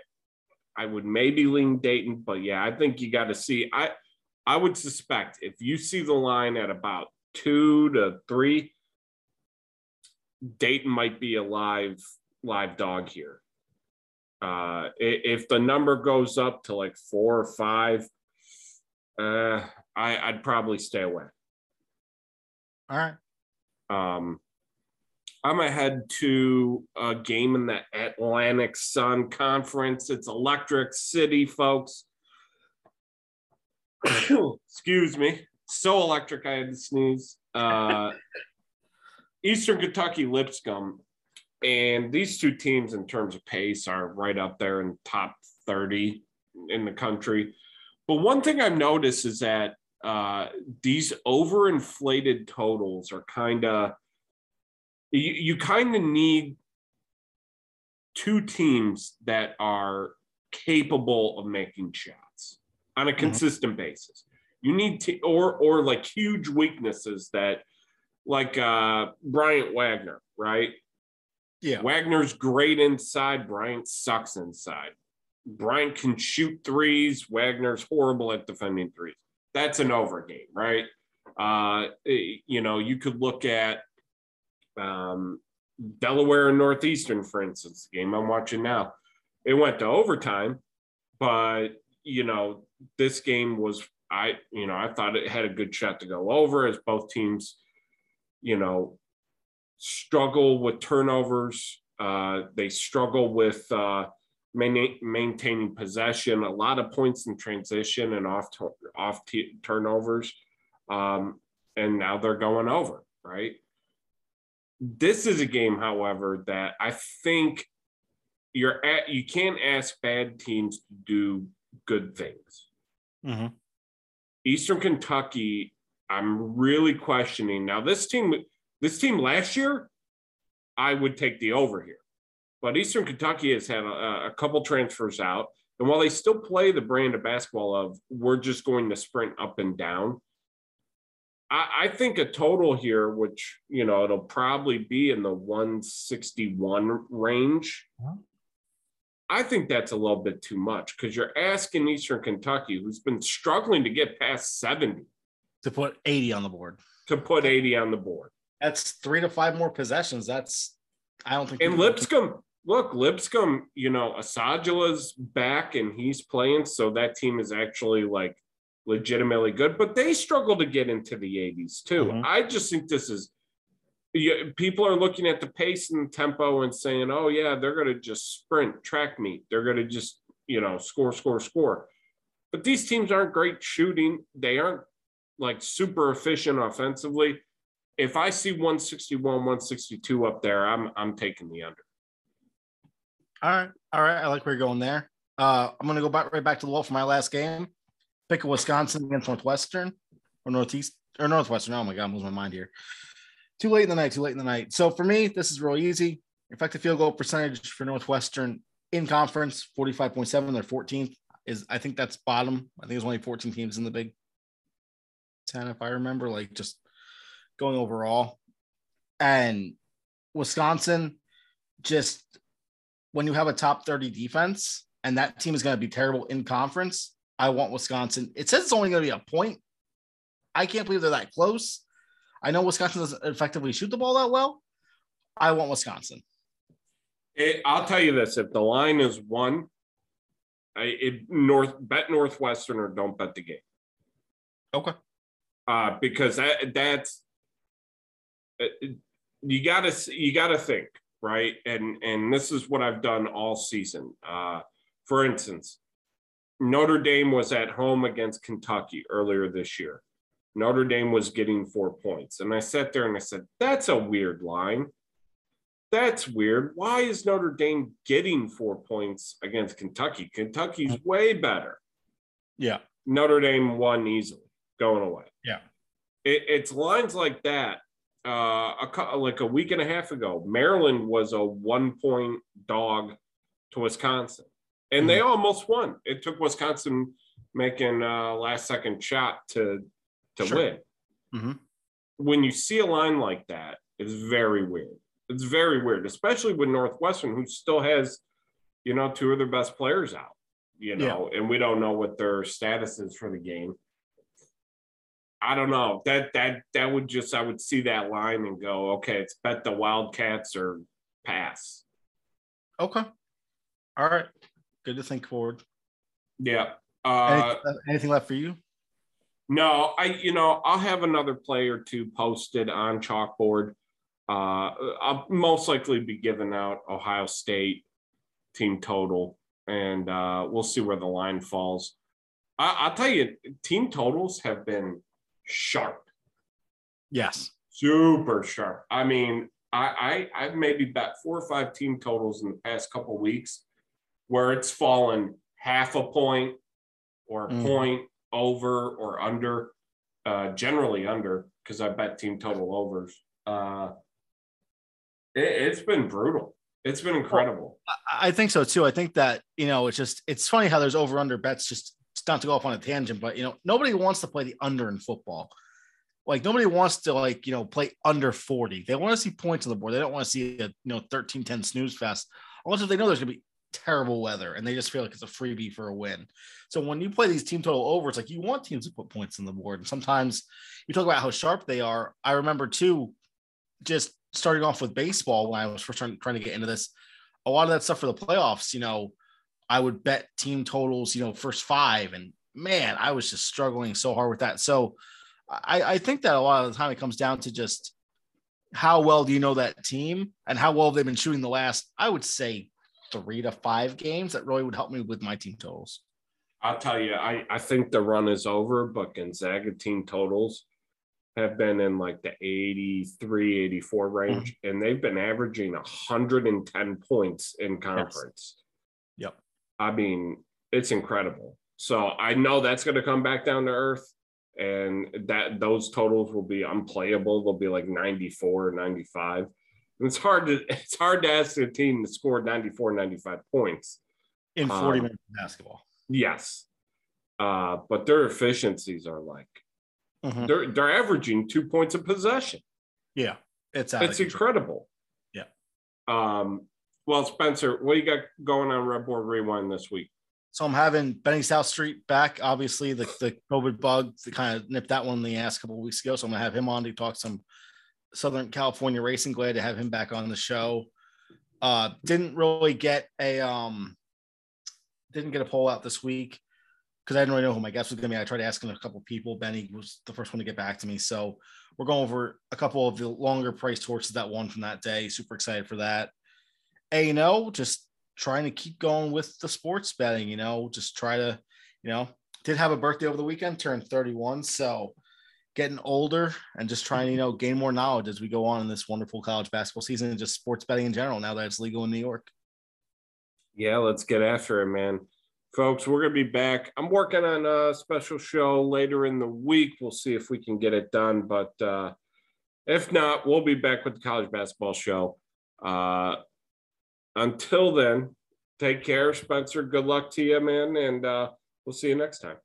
I would maybe lean Dayton, but yeah, I think you got to see. I I would suspect if you see the line at about two to three, Dayton might be a live live dog here. Uh, if the number goes up to like four or five, uh, I, I'd probably stay away. All right. Um, I'm ahead to a game in the Atlantic Sun Conference. It's Electric City, folks. Excuse me. So electric, I had to sneeze. Uh, Eastern Kentucky Lipscomb. And these two teams, in terms of pace, are right up there in top 30 in the country. But one thing I've noticed is that uh, these overinflated totals are kind of you, you kind of need two teams that are capable of making shots on a mm-hmm. consistent mm-hmm. basis. You need to, or or like huge weaknesses that, like uh Bryant Wagner, right? Yeah, Wagner's great inside. Bryant sucks inside. Bryant can shoot threes. Wagner's horrible at defending threes. That's an over game, right? Uh, eh, you know, you could look at um, Delaware and Northeastern, for instance, the game I'm watching now, it went to overtime, but you know, this game was I, you know, I thought it had a good shot to go over as both teams, you know, struggle with turnovers. Uh, they struggle with uh, main, maintaining possession, a lot of points in transition and off off t- turnovers. Um, and now they're going over, right? This is a game, however, that I think you're at. You can't ask bad teams to do good things. Mm-hmm. Eastern Kentucky, I'm really questioning. Now, this team, this team last year, I would take the over here. But Eastern Kentucky has had a, a couple transfers out. And while they still play the brand of basketball of we're just going to sprint up and down, I, I think a total here, which, you know, it'll probably be in the 161 range. I think that's a little bit too much because you're asking Eastern Kentucky, who's been struggling to get past 70, to put 80 on the board. To put 80 on the board. That's three to five more possessions. That's I don't think. And Lipscomb, look, Lipscomb, you know, Asadullah's back and he's playing, so that team is actually like legitimately good. But they struggle to get into the 80s too. Mm-hmm. I just think this is you, people are looking at the pace and the tempo and saying, oh, yeah, they're going to just sprint, track meet. They're going to just, you know, score, score, score. But these teams aren't great shooting. They aren't like super efficient offensively. If I see 161, 162 up there, I'm I'm taking the under. All right. All right. I like where you're going there. Uh, I'm going to go back right back to the wall for my last game. Pick a Wisconsin against Northwestern or Northeast or Northwestern. Oh my God, I'm losing my mind here. Too late in the night, too late in the night. So for me, this is really easy. Effective field goal percentage for Northwestern in conference, 45.7. They're 14th. Is I think that's bottom. I think there's only 14 teams in the Big Ten, if I remember, like just going overall. And Wisconsin, just when you have a top 30 defense and that team is going to be terrible in conference, I want Wisconsin. It says it's only going to be a point. I can't believe they're that close. I know Wisconsin doesn't effectively shoot the ball that well. I want Wisconsin. It, I'll tell you this: if the line is one, I it, North bet Northwestern or don't bet the game. Okay. Uh, because that that's uh, you gotta you gotta think right, and and this is what I've done all season. Uh, for instance, Notre Dame was at home against Kentucky earlier this year. Notre Dame was getting four points. And I sat there and I said, that's a weird line. That's weird. Why is Notre Dame getting four points against Kentucky? Kentucky's way better. Yeah. Notre Dame won easily, going away. It, it's lines like that. Uh, a, like a week and a half ago, Maryland was a one point dog to Wisconsin, and mm-hmm. they almost won. It took Wisconsin making a last second shot to to sure. win. Mm-hmm. When you see a line like that, it's very weird. It's very weird, especially with Northwestern, who still has, you know, two of their best players out, you know, yeah. and we don't know what their status is for the game. I don't know. That that that would just I would see that line and go, okay, it's bet the Wildcats or pass. Okay. All right. Good to think forward. Yeah. Uh, anything, anything left for you? No, I you know I'll have another play or two posted on chalkboard. Uh, I'll most likely be giving out Ohio State team total, and uh, we'll see where the line falls. I, will tell you, team totals have been sharp. Yes, super sharp. I mean, I, I I've maybe bet four or five team totals in the past couple weeks where it's fallen half a point or a mm. point over or under, uh, generally under, because I bet team total overs. Uh, it, has been brutal. It's been incredible. I think so too. I think that, you know, it's just, it's funny how there's over under bets, just not to go off on a tangent, but, you know, nobody wants to play the under in football. Like nobody wants to like, you know, play under 40. They want to see points on the board. They don't want to see a, you know, 13 10 snooze fest. If they know there's going to be terrible weather and they just feel like it's a freebie for a win. So when you play these team total over, it's like you want teams to put points on the board. And sometimes you talk about how sharp they are. I remember too, just starting off with baseball when I was first trying, trying to get into this, a lot of that stuff for the playoffs, you know, I would bet team totals, you know, first five and man, I was just struggling so hard with that. So I, I think that a lot of the time it comes down to just how well do you know that team and how well have they've been shooting the last, I would say three to five games that really would help me with my team totals. I'll tell you, I, I think the run is over, but Gonzaga team totals have been in like the 83, 84 range, mm-hmm. and they've been averaging 110 points in conference. Yes. Yep. I mean, it's incredible. So I know that's going to come back down to earth, and that those totals will be unplayable. They'll be like 94 or 95. And it's hard to it's hard to ask a team to score 94, 95 points in 40 um, minutes of basketball. Yes. Uh, but their efficiencies are like mm-hmm. they're they're averaging two points of possession. Yeah, it's it's incredible. Yeah. Um. Well, Spencer, what do you got going on Red Board Rewind this week? So I'm having Benny South Street back. Obviously, the, the COVID bug kind of nipped that one in the ass a couple weeks ago. So I'm gonna have him on to talk some Southern California racing. Glad to have him back on the show. Uh, didn't really get a um, didn't get a poll out this week because I didn't really know who my guest was to be. I tried asking a couple people. Benny was the first one to get back to me. So we're going over a couple of the longer price horses that won from that day. Super excited for that. A you know, just trying to keep going with the sports betting, you know, just try to, you know, did have a birthday over the weekend, turned 31. So getting older and just trying to, you know, gain more knowledge as we go on in this wonderful college basketball season and just sports betting in general now that it's legal in New York. Yeah, let's get after it, man. Folks, we're going to be back. I'm working on a special show later in the week. We'll see if we can get it done. But uh, if not, we'll be back with the college basketball show. Uh, until then, take care, Spencer. Good luck to you, man. And uh, we'll see you next time.